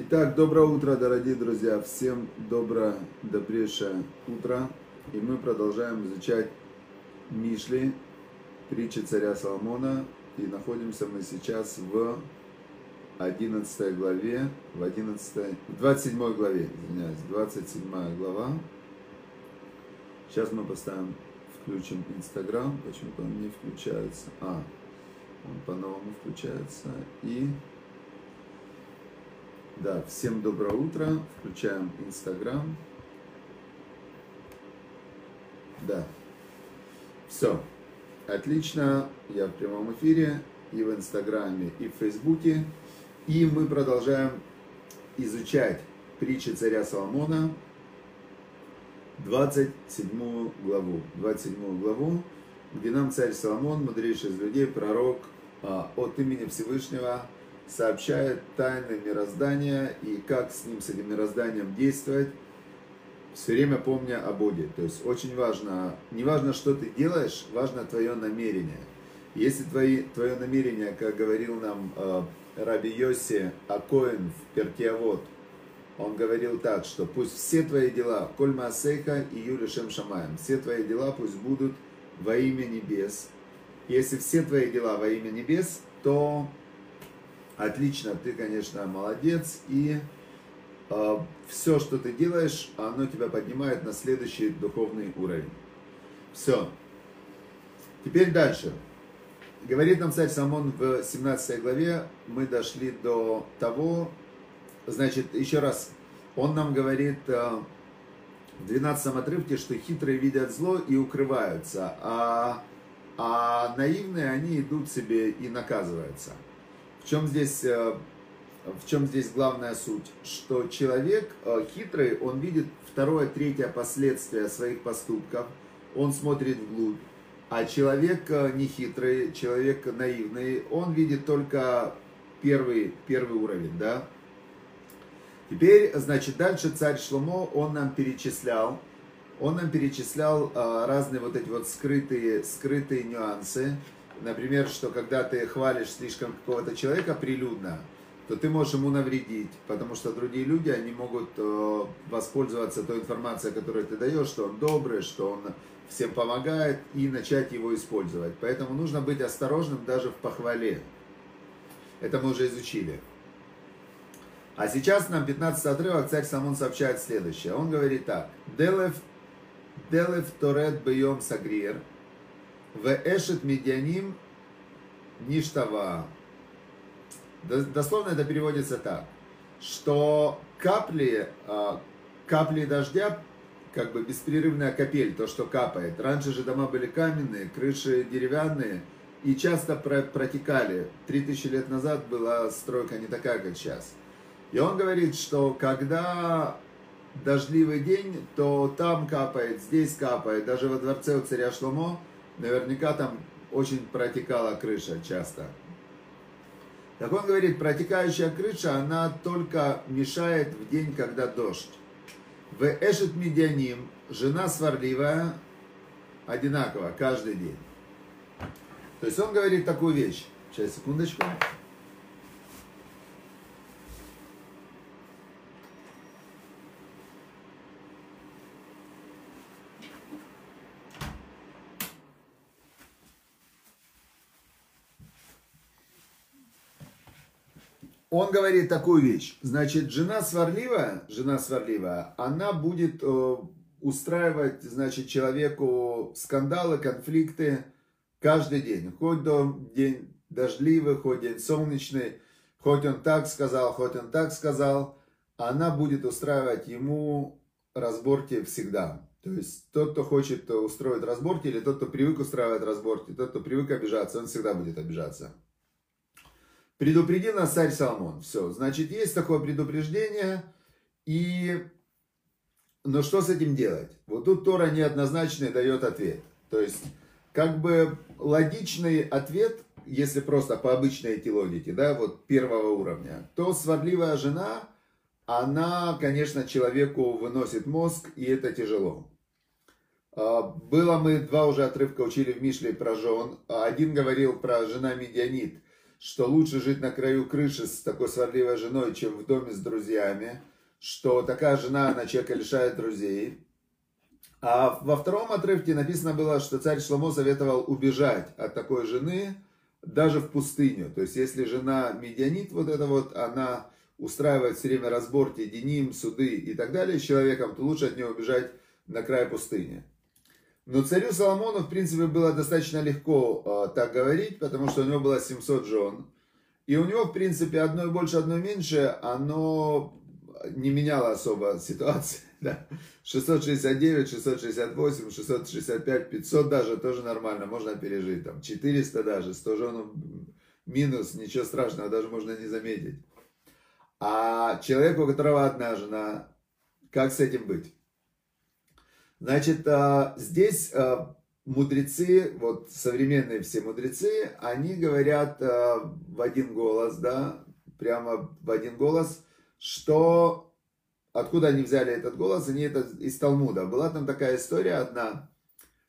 Итак, доброе утро, дорогие друзья. Всем доброе, добрейшее утро. И мы продолжаем изучать Мишли, притчи царя Соломона. И находимся мы сейчас в 11 главе, в 11, в 27 главе, извиняюсь, 27 глава. Сейчас мы поставим, включим Инстаграм, почему-то он не включается. А, он по-новому включается. И да, всем доброе утро. Включаем Инстаграм. Да. Все. Отлично. Я в прямом эфире и в Инстаграме, и в Фейсбуке. И мы продолжаем изучать притчи царя Соломона, 27 главу. 27 главу, где нам царь Соломон, мудрейший из людей, пророк, а, от имени Всевышнего сообщает тайны мироздания и как с ним, с этим мирозданием действовать, все время помня о Боге. То есть очень важно, не важно, что ты делаешь, важно твое намерение. Если твои, твое намерение, как говорил нам э, Раби Йоси Акоин в Перкиавод, он говорил так, что пусть все твои дела, Коль Маасейха и Юлишем Шамаем, все твои дела пусть будут во имя небес. Если все твои дела во имя небес, то отлично, ты, конечно, молодец, и э, все, что ты делаешь, оно тебя поднимает на следующий духовный уровень. Все. Теперь дальше. Говорит нам царь Самон в 17 главе, мы дошли до того, значит, еще раз, он нам говорит э, в 12 отрывке, что хитрые видят зло и укрываются, а, а наивные, они идут себе и наказываются. В чем здесь, э, в чем здесь главная суть? Что человек э, хитрый, он видит второе, третье последствие своих поступков, он смотрит вглубь. А человек э, нехитрый, человек наивный, он видит только первый, первый уровень, да? Теперь, значит, дальше царь Шломо, он нам перечислял, он нам перечислял разные вот эти вот скрытые, скрытые нюансы, например, что когда ты хвалишь слишком какого-то человека прилюдно, то ты можешь ему навредить, потому что другие люди, они могут э, воспользоваться той информацией, которую ты даешь, что он добрый, что он всем помогает, и начать его использовать. Поэтому нужно быть осторожным даже в похвале. Это мы уже изучили. А сейчас нам 15 отрывок царь Самон сообщает следующее. Он говорит так. Делев, делев торет бьем сагриер – в эшет медианим ништава. Дословно это переводится так, что капли, а, капли дождя, как бы беспрерывная капель, то, что капает. Раньше же дома были каменные, крыши деревянные, и часто протекали. Три тысячи лет назад была стройка не такая, как сейчас. И он говорит, что когда дождливый день, то там капает, здесь капает. Даже во дворце у царя Шломо наверняка там очень протекала крыша часто. Так он говорит, протекающая крыша, она только мешает в день, когда дождь. В Эшет Медианим, жена сварливая, одинаково каждый день. То есть он говорит такую вещь. Сейчас, секундочку. Он говорит такую вещь. Значит, жена сварливая, жена сварливая, она будет э, устраивать, значит, человеку скандалы, конфликты каждый день. Хоть до день дождливый, хоть день солнечный, хоть он так сказал, хоть он так сказал, она будет устраивать ему разборки всегда. То есть тот, кто хочет устроить разборки, или тот, кто привык устраивать разборки, тот, кто привык обижаться, он всегда будет обижаться. Предупредил нас царь Соломон. Все, значит, есть такое предупреждение. И... Но что с этим делать? Вот тут Тора неоднозначно дает ответ. То есть, как бы логичный ответ, если просто по обычной эти логике, да, вот первого уровня, то сварливая жена, она, конечно, человеку выносит мозг, и это тяжело. А, было мы два уже отрывка учили в Мишле про жен. Один говорил про жена Медианит – что лучше жить на краю крыши с такой сварливой женой, чем в доме с друзьями, что такая жена, она человека лишает друзей. А во втором отрывке написано было, что царь Шломо советовал убежать от такой жены даже в пустыню. То есть, если жена медианит, вот это вот, она устраивает все время разборки, деним, суды и так далее с человеком, то лучше от нее убежать на край пустыни. Но царю Соломону, в принципе, было достаточно легко э, так говорить, потому что у него было 700 жен. И у него, в принципе, одной больше, одной меньше, оно не меняло особо ситуации. Да. 669, 668, 665, 500 даже тоже нормально, можно пережить. Там 400 даже, 100 жен минус, ничего страшного, даже можно не заметить. А человеку, у которого одна жена, как с этим быть? Значит, а, здесь а, мудрецы, вот современные все мудрецы, они говорят а, в один голос, да, прямо в один голос, что откуда они взяли этот голос, они это из Талмуда. Была там такая история одна,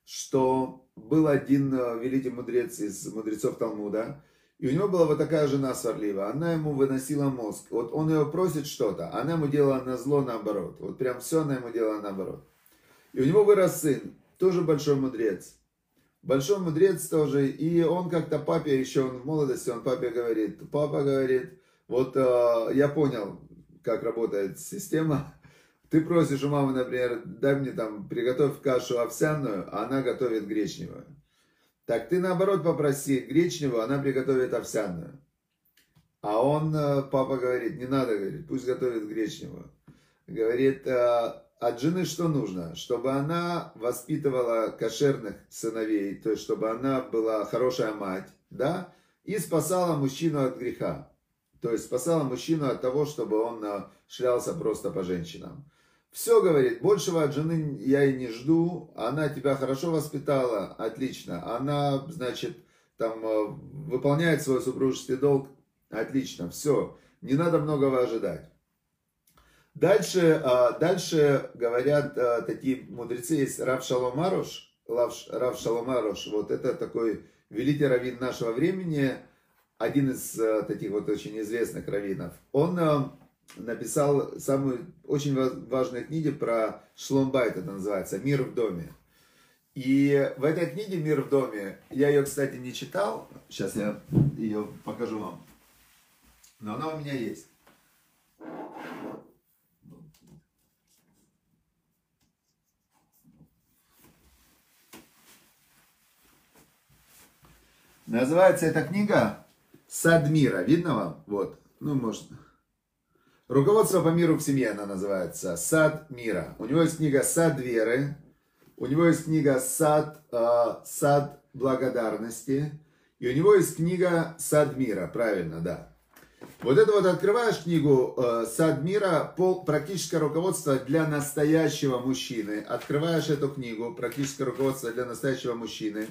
что был один великий мудрец из мудрецов Талмуда, и у него была вот такая жена сварливая, она ему выносила мозг. Вот он ее просит что-то, она ему делала на зло наоборот. Вот прям все она ему делала наоборот. И у него вырос сын, тоже большой мудрец. Большой мудрец тоже, и он как-то папе еще, он в молодости, он папе говорит, папа говорит, вот э, я понял, как работает система. Ты просишь у мамы, например, дай мне там, приготовь кашу овсяную, а она готовит гречневую. Так ты наоборот попроси гречневую, она приготовит овсяную. А он, э, папа говорит, не надо, говорит, пусть готовит гречневую. Говорит, «Э, от жены что нужно? Чтобы она воспитывала кошерных сыновей, то есть чтобы она была хорошая мать, да, и спасала мужчину от греха. То есть спасала мужчину от того, чтобы он а, шлялся просто по женщинам. Все, говорит, большего от жены я и не жду. Она тебя хорошо воспитала, отлично. Она, значит, там а, выполняет свой супружеский долг, отлично. Все, не надо многого ожидать. Дальше, а, дальше говорят а, такие мудрецы, есть Рав Шаломарош, Рав Шаломарош, вот это такой великий раввин нашего времени, один из а, таких вот очень известных раввинов. Он написал самую очень важную книгу про Шломбайт, это называется, «Мир в доме». И в этой книге «Мир в доме», я ее, кстати, не читал, сейчас я ее покажу вам, но она у меня есть. Называется эта книга «Сад мира». Видно вам? Вот. Ну, может. Руководство по миру в семье она называется. «Сад мира». У него есть книга «Сад веры». У него есть книга «Сад, э, сад благодарности». И у него есть книга «Сад мира». Правильно, да. Вот это вот открываешь книгу э, «Сад мира», пол, практическое руководство для настоящего мужчины. Открываешь эту книгу «Практическое руководство для настоящего мужчины».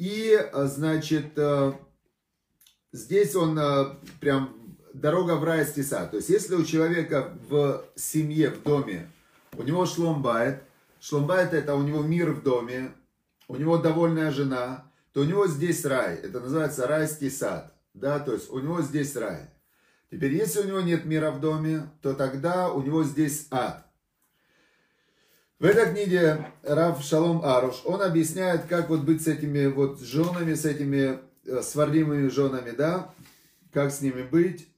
И, э, значит, э, здесь он э, прям дорога в рай стеса. То есть, если у человека в семье, в доме, у него шломбайт, шломбайт это у него мир в доме, у него довольная жена, то у него здесь рай. Это называется райский сад. Да, то есть у него здесь рай. Теперь, если у него нет мира в доме, то тогда у него здесь ад. В этой книге Рав Шалом Аруш, он объясняет, как вот быть с этими вот женами, с этими э, сварливыми женами, да, как с ними быть.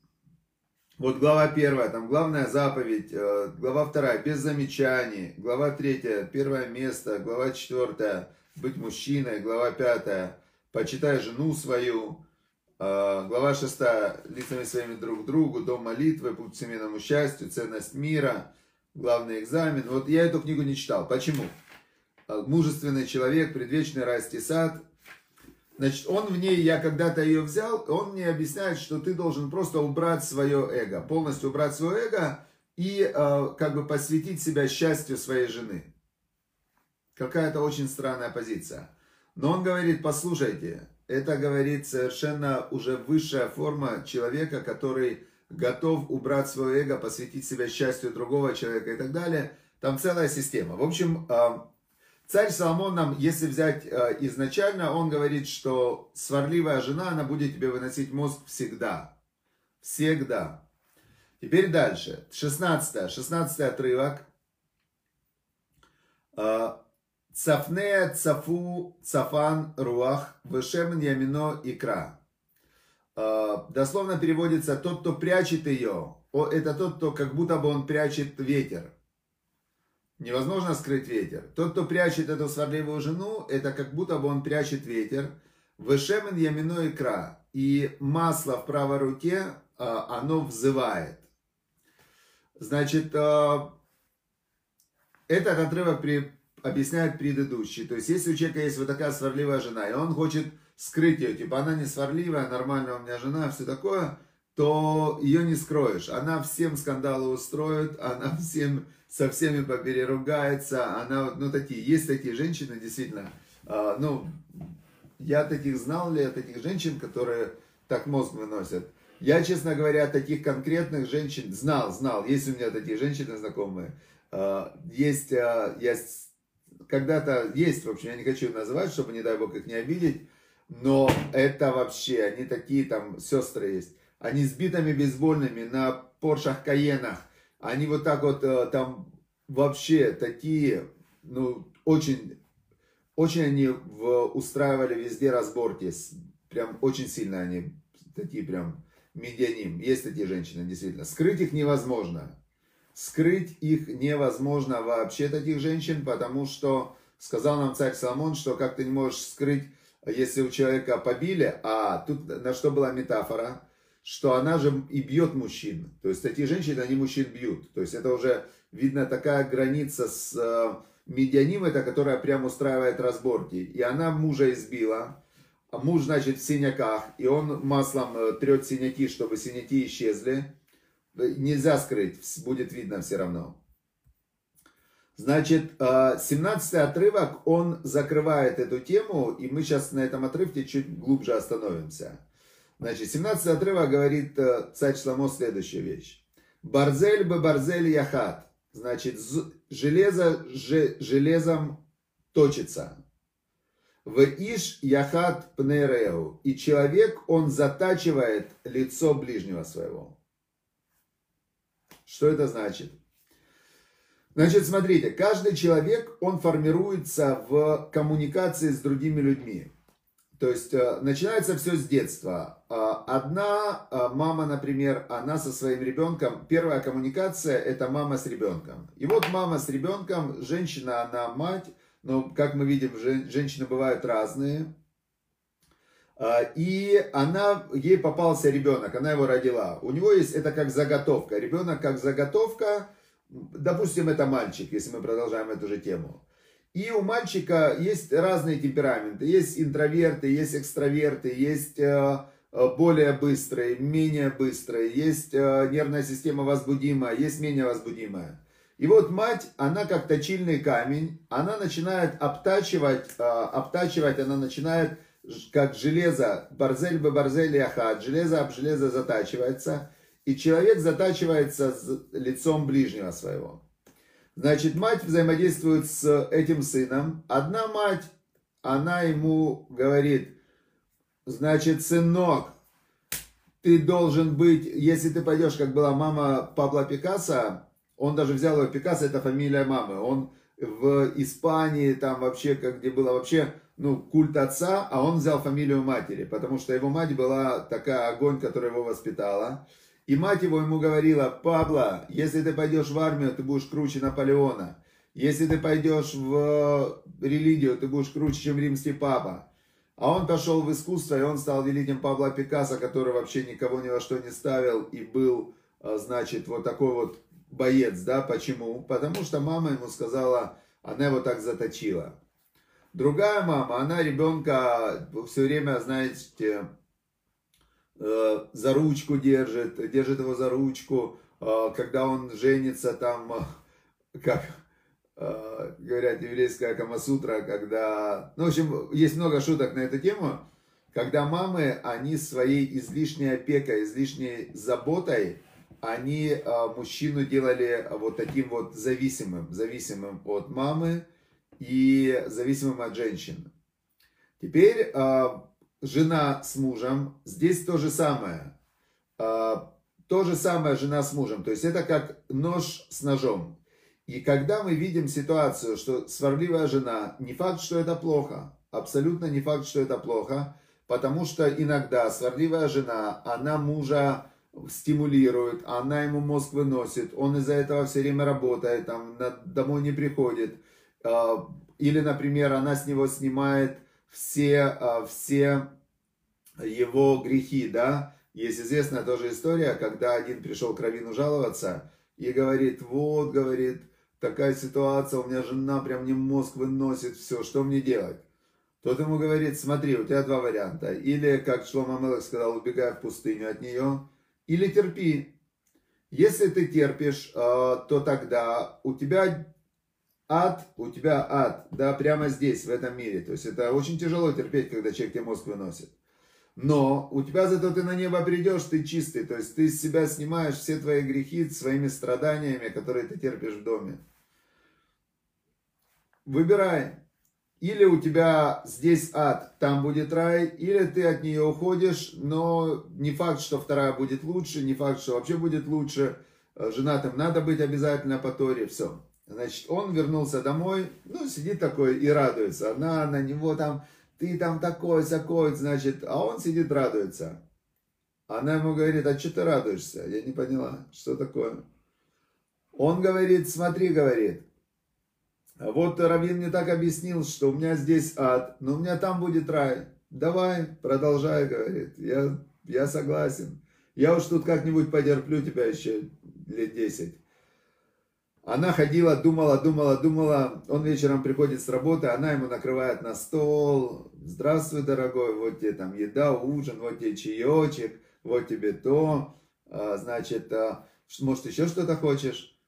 Вот глава первая, там главная заповедь, э, глава вторая, без замечаний, глава третья, первое место, глава четвертая, быть мужчиной, глава пятая, почитай жену свою, э, глава шестая, лицами своими друг другу, дом молитвы, путь к семейному счастью, ценность мира, главный экзамен. Вот я эту книгу не читал. Почему? А, Мужественный человек, предвечный райский сад. Значит, он в ней, я когда-то ее взял, он мне объясняет, что ты должен просто убрать свое эго, полностью убрать свое эго и э, как бы посвятить себя счастью своей жены. Какая-то очень странная позиция. Но он говорит, послушайте, это говорит совершенно уже высшая форма человека, который готов убрать свое эго, посвятить себя счастью другого человека и так далее. Там целая система. В общем, а, царь Соломон нам, если взять э, изначально, он говорит, что сварливая жена, она будет тебе выносить мозг всегда. Всегда. Теперь дальше. 16, 16 отрывок. Э, Цафне цафу цафан руах вешем ямино икра. Э, дословно переводится тот, кто прячет ее. Это тот, кто как будто бы он прячет ветер. Невозможно скрыть ветер. Тот, кто прячет эту сварливую жену, это как будто бы он прячет ветер. Вешемен ямино икра. И масло в правой руке, а, оно взывает. Значит, а, этот отрывок при, объясняет предыдущий. То есть, если у человека есть вот такая сварливая жена, и он хочет скрыть ее, типа, она не сварливая, нормальная у меня жена, все такое, то ее не скроешь. Она всем скандалы устроит, она всем со всеми попереругается, она, ну, такие, есть такие женщины, действительно, э, ну, я таких знал ли, таких женщин, которые так мозг выносят. Я, честно говоря, таких конкретных женщин знал, знал, есть у меня такие женщины знакомые, э, есть, э, есть когда-то есть, в общем, я не хочу называть, чтобы, не дай бог, их не обидеть, но это вообще, они такие там, сестры есть, они с битами бейсбольными на Поршах Каенах, они вот так вот э, там вообще такие, ну, очень, очень они в, устраивали везде разборки. Прям очень сильно они такие прям медианим. Есть такие женщины, действительно. Скрыть их невозможно. Скрыть их невозможно вообще, таких женщин, потому что сказал нам царь Соломон, что как ты не можешь скрыть, если у человека побили, а тут на что была метафора – что она же и бьет мужчин. То есть такие женщины, они мужчин бьют. То есть это уже видно такая граница с э, медианим, это которая прям устраивает разборки. И она мужа избила, а муж, значит, в синяках, и он маслом э, трет синяки, чтобы синяки исчезли. Нельзя скрыть, будет видно все равно. Значит, 17 э, отрывок, он закрывает эту тему, и мы сейчас на этом отрывке чуть глубже остановимся. Значит, 17 отрывок говорит э, царь Шламо следующую вещь. Барзель бы барзель яхат. Значит, железо же, железом точится. В иш яхат пнереу. И человек, он затачивает лицо ближнего своего. Что это значит? Значит, смотрите, каждый человек, он формируется в коммуникации с другими людьми. То есть э, начинается все с детства. А, одна а, мама, например, она со своим ребенком, первая коммуникация это мама с ребенком. И вот мама с ребенком, женщина, она мать, но как мы видим, женщины бывают разные. И она, ей попался ребенок, она его родила. У него есть, это как заготовка. Ребенок как заготовка, допустим, это мальчик, если мы продолжаем эту же тему. И у мальчика есть разные темпераменты. Есть интроверты, есть экстраверты, есть э, э, более быстрые, менее быстрые. Есть э, нервная система возбудимая, есть менее возбудимая. И вот мать, она как точильный камень, она начинает обтачивать, обтачивать, она начинает как железо, барзель бы барзель яхат, железо об железо затачивается, и человек затачивается с лицом ближнего своего. Значит, мать взаимодействует с этим сыном. Одна мать, она ему говорит, значит, сынок, ты должен быть, если ты пойдешь, как была мама Пабло Пикассо, он даже взял его Пикассо, это фамилия мамы, он в Испании, там вообще, как где было вообще, ну, культ отца, а он взял фамилию матери, потому что его мать была такая огонь, которая его воспитала. И мать его ему говорила, Пабло, если ты пойдешь в армию, ты будешь круче Наполеона. Если ты пойдешь в религию, ты будешь круче, чем римский папа. А он пошел в искусство, и он стал великим Пабло Пикассо, который вообще никого ни во что не ставил и был, а, значит, вот такой вот боец, да, почему? Потому что мама ему сказала, она его так заточила. Другая мама, она ребенка все время, знаете, Э, за ручку держит, держит его за ручку, э, когда он женится, там, э, как говорят, еврейская Камасутра, когда... Ну, в общем, есть много шуток на эту тему, когда мамы, они своей излишней опекой, излишней заботой, они мужчину делали вот таким вот зависимым, зависимым от мамы, и зависимым от женщин. Теперь э, жена с мужем, здесь то же самое. Э, то же самое жена с мужем. То есть это как нож с ножом. И когда мы видим ситуацию, что сварливая жена, не факт, что это плохо. Абсолютно не факт, что это плохо. Потому что иногда сварливая жена, она мужа стимулирует, она ему мозг выносит, он из-за этого все время работает, там, домой не приходит. А, или, например, она с него снимает все, а, все его грехи, да. Есть известная тоже история, когда один пришел к Равину жаловаться и говорит, вот, говорит, такая ситуация, у меня жена прям мне мозг выносит, все, что мне делать? Тот ему говорит, смотри, у тебя два варианта. Или, как Шлома Мелах сказал, убегай в пустыню от нее, или терпи. Если ты терпишь, э, то тогда у тебя ад, у тебя ад, да, прямо здесь, в этом мире. То есть это очень тяжело терпеть, когда человек тебе мозг выносит. Но у тебя зато ты на небо придешь, ты чистый. То есть ты из себя снимаешь все твои грехи своими страданиями, которые ты терпишь в доме. Выбирай. Или у тебя здесь ад, там будет рай, или ты от нее уходишь, но не факт, что вторая будет лучше, не факт, что вообще будет лучше. Э, женатым надо быть обязательно по Торе, все. Значит, он вернулся домой, ну, сидит такой и радуется. Она на него там, ты там такой, такой, значит, а он сидит, радуется. Она ему говорит, а что ты радуешься? Я не поняла, что такое. Он говорит, смотри, говорит, а вот Равин мне так объяснил, что у меня здесь ад, но у меня там будет рай. Давай, продолжай, говорит. Я, я согласен. Я уж тут как-нибудь потерплю тебя еще лет десять. Она ходила, думала, думала, думала. Он вечером приходит с работы, она ему накрывает на стол. Здравствуй, дорогой, вот тебе там еда, ужин, вот тебе чаечек, вот тебе то. А, значит, а, может еще что-то хочешь?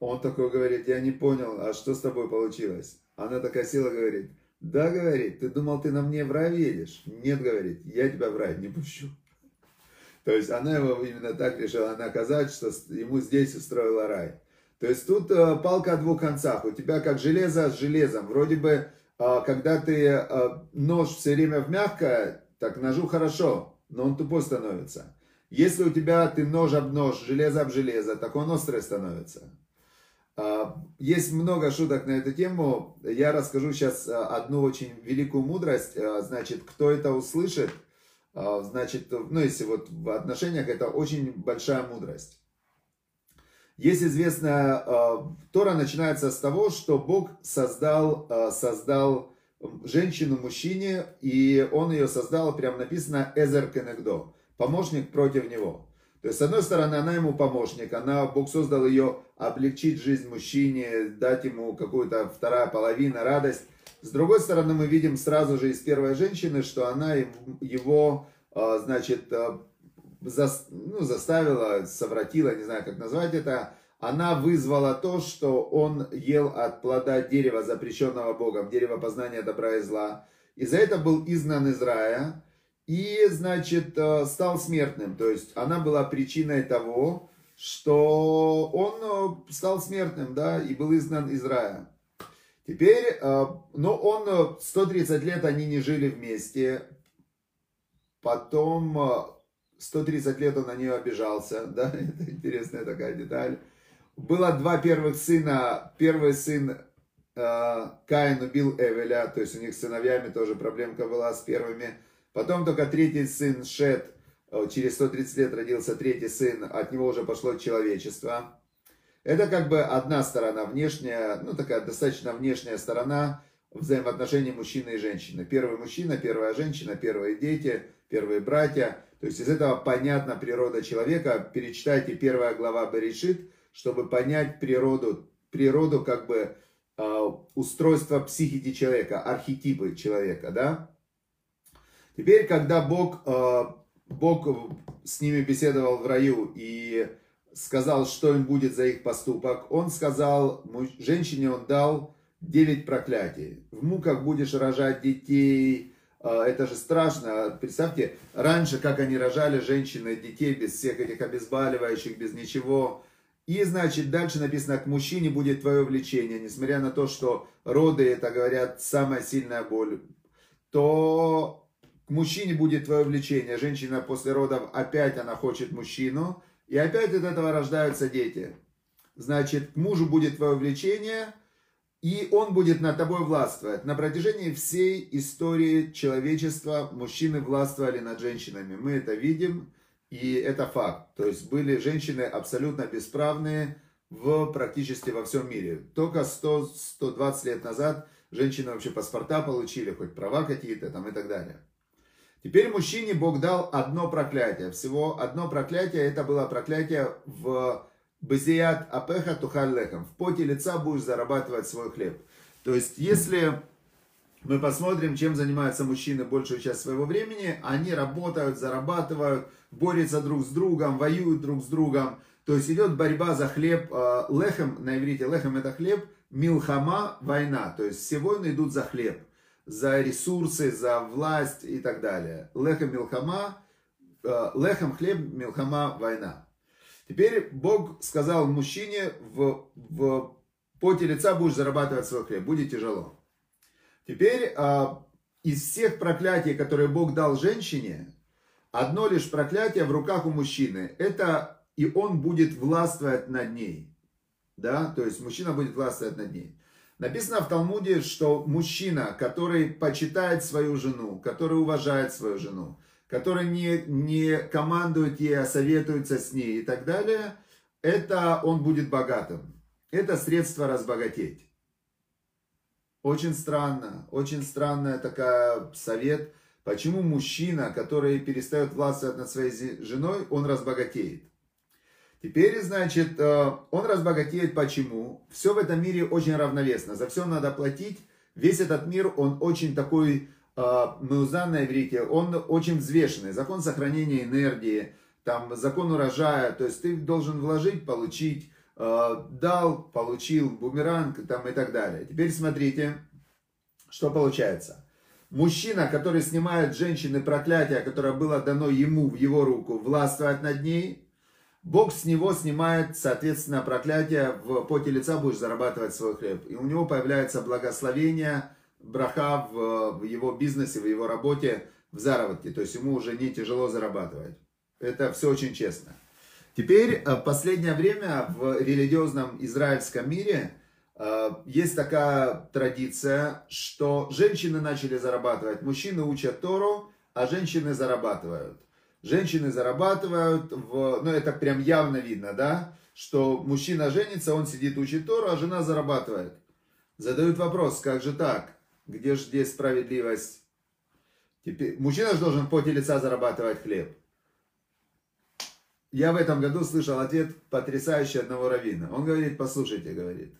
Он такой говорит, я не понял, а что с тобой получилось? Она такая села, говорит, да, говорит, ты думал, ты на мне в рай едешь? Нет, говорит, я тебя в рай не пущу. То есть она его именно так решила наказать, что ему здесь устроила рай. То есть тут э, палка о двух концах. У тебя как железо с железом. Вроде бы, э, когда ты э, нож все время в мягкое, так ножу хорошо, но он тупой становится. Если у тебя ты нож об нож, железо об железо, так он острый становится. А, есть много шуток на эту тему. Я расскажу сейчас одну очень великую мудрость. Значит, кто это услышит, значит, ну, если вот в отношениях, это очень большая мудрость. Есть известная, Тора начинается с того, что Бог создал, создал женщину мужчине, и он ее создал, прям написано Эзер Кенегдо, помощник против него. То есть, с одной стороны, она ему помощник, она, Бог создал ее облегчить жизнь мужчине, дать ему какую-то вторая половина, радость. С другой стороны, мы видим сразу же из первой женщины, что она его, а, значит, а, ну, заставила, совратила, не знаю, как назвать это, она вызвала то, что он ел от плода дерева, запрещенного Богом, дерева познания добра и зла. И за это был изгнан из рая и, значит, э, стал смертным. То есть она была причиной того, что он э, стал смертным, да, и был изгнан из рая. Теперь, э, но он, 130 лет они не жили вместе, потом 130 лет он на нее обижался, да, это интересная такая деталь. Было два первых сына, первый сын Каин убил Эвеля, то есть у них с сыновьями тоже проблемка была с первыми Потом только третий сын Шет, э, через 130 лет родился третий сын, от него уже пошло человечество. Это как бы одна сторона, внешняя, ну такая достаточно внешняя сторона взаимоотношений мужчины и женщины. Первый мужчина, первая женщина, первые дети, первые братья. То есть из этого понятна природа человека. Перечитайте первая глава Берешит, чтобы понять природу, природу как бы э, устройства психики человека, архетипы человека, да. Теперь, когда Бог, э, Бог с ними беседовал в раю и сказал, что им будет за их поступок, он сказал, женщине он дал девять проклятий. В муках будешь рожать детей, э, это же страшно. Представьте, раньше, как они рожали женщины детей без всех этих обезболивающих, без ничего. И, значит, дальше написано, к мужчине будет твое влечение, несмотря на то, что роды, это говорят, самая сильная боль, то к мужчине будет твое влечение. Женщина после родов опять она хочет мужчину, и опять от этого рождаются дети. Значит, к мужу будет твое влечение, и он будет над тобой властвовать. На протяжении всей истории человечества мужчины властвовали над женщинами. Мы это видим, и это факт. То есть были женщины абсолютно бесправные в практически во всем мире. Только 100-120 лет назад женщины вообще паспорта получили, хоть права какие-то там и так далее. Теперь мужчине Бог дал одно проклятие. Всего одно проклятие, это было проклятие в Базият апеха тухаль лехам. В поте лица будешь зарабатывать свой хлеб. То есть, если мы посмотрим, чем занимаются мужчины большую часть своего времени, они работают, зарабатывают, борются друг с другом, воюют друг с другом. То есть идет борьба за хлеб. Э, лехем, на иврите лехем это хлеб, милхама, война. То есть все войны идут за хлеб, за ресурсы, за власть и так далее. Лехем милхама, э, лехем хлеб, милхама, война. Теперь Бог сказал мужчине, в, в поте лица будешь зарабатывать свой хлеб, будет тяжело. Теперь а, из всех проклятий, которые Бог дал женщине, одно лишь проклятие в руках у мужчины. Это и он будет властвовать над ней. Да, то есть мужчина будет властвовать над ней. Написано в Талмуде, что мужчина, который почитает свою жену, который уважает свою жену, который не, не командует ей, а советуется с ней и так далее, это он будет богатым. Это средство разбогатеть. Очень странно, очень странная такая совет, почему мужчина, который перестает властвовать над своей женой, он разбогатеет. Теперь, значит, э, он разбогатеет почему? Все в этом мире очень равновесно, за все надо платить. Весь этот мир, он очень такой Меузан на иврите, он очень взвешенный. Закон сохранения энергии, там закон урожая, то есть ты должен вложить, получить, а, дал, получил, бумеранг там и так далее. Теперь смотрите, что получается. Мужчина, который снимает женщины проклятие, которое было дано ему в его руку, властвовать над ней, Бог с него снимает, соответственно, проклятие, в поте лица будешь зарабатывать свой хлеб. И у него появляется благословение, браха в, в его бизнесе, в его работе, в заработке. То есть ему уже не тяжело зарабатывать. Это все очень честно. Теперь э, в последнее время в религиозном израильском мире э, есть такая традиция, что женщины начали зарабатывать. Мужчины учат Тору, а женщины зарабатывают. Женщины зарабатывают, в, ну это прям явно видно, да, что мужчина женится, он сидит учит Тору, а жена зарабатывает. Задают вопрос, как же так? Где же здесь справедливость? Теперь, мужчина же должен в поте лица зарабатывать хлеб. Я в этом году слышал ответ потрясающий одного равина. Он говорит, послушайте, говорит,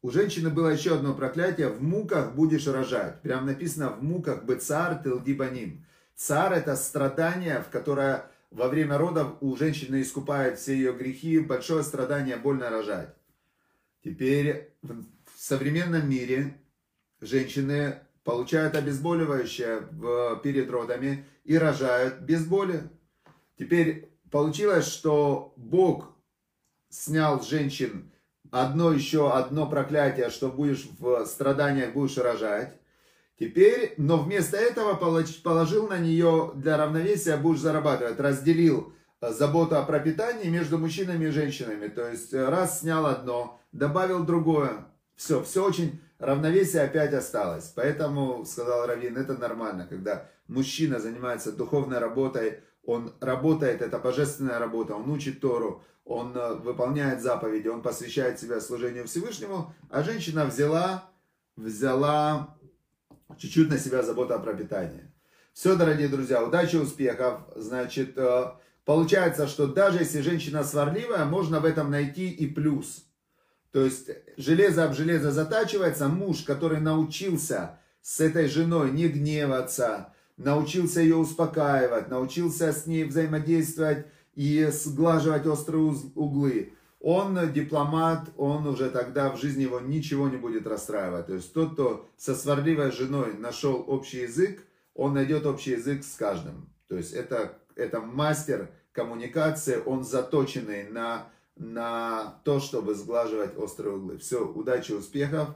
у женщины было еще одно проклятие, в муках будешь рожать. Прям написано в муках бецар телдибаним. Цар это страдание, в которое во время родов у женщины искупает все ее грехи, большое страдание, больно рожать. Теперь в современном мире женщины получают обезболивающее перед родами и рожают без боли. Теперь получилось, что Бог снял с женщин одно еще одно проклятие, что будешь в страданиях будешь рожать. Теперь, но вместо этого положил на нее для равновесия будешь зарабатывать, разделил э, заботу о пропитании между мужчинами и женщинами. То есть э, раз снял одно, добавил другое. Все, все очень равновесие опять осталось. Поэтому, сказал Равин, это нормально, когда мужчина занимается духовной работой, он работает, это божественная работа, он учит Тору, он э, выполняет заповеди, он посвящает себя служению Всевышнему, а женщина взяла, взяла чуть-чуть на себя заботу о пропитании. Все, дорогие друзья, удачи, успехов. Значит, э, получается, что даже если женщина сварливая, можно в этом найти и плюс. То есть железо об железо затачивается. Муж, который научился с этой женой не гневаться, научился ее успокаивать, научился с ней взаимодействовать и сглаживать острые углы. Он дипломат, он уже тогда в жизни его ничего не будет расстраивать. То есть тот, кто со сварливой женой нашел общий язык, он найдет общий язык с каждым. То есть это, это мастер коммуникации, он заточенный на на то, чтобы сглаживать острые углы. Все, удачи, успехов,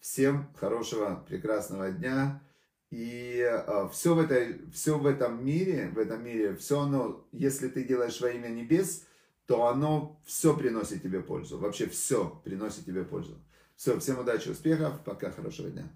всем хорошего, прекрасного дня. И э, все, в этой, все в этом мире, в этом мире, все оно, если ты делаешь во имя небес, то оно все приносит тебе пользу. Вообще все приносит тебе пользу. Все, всем удачи, успехов, пока, хорошего дня.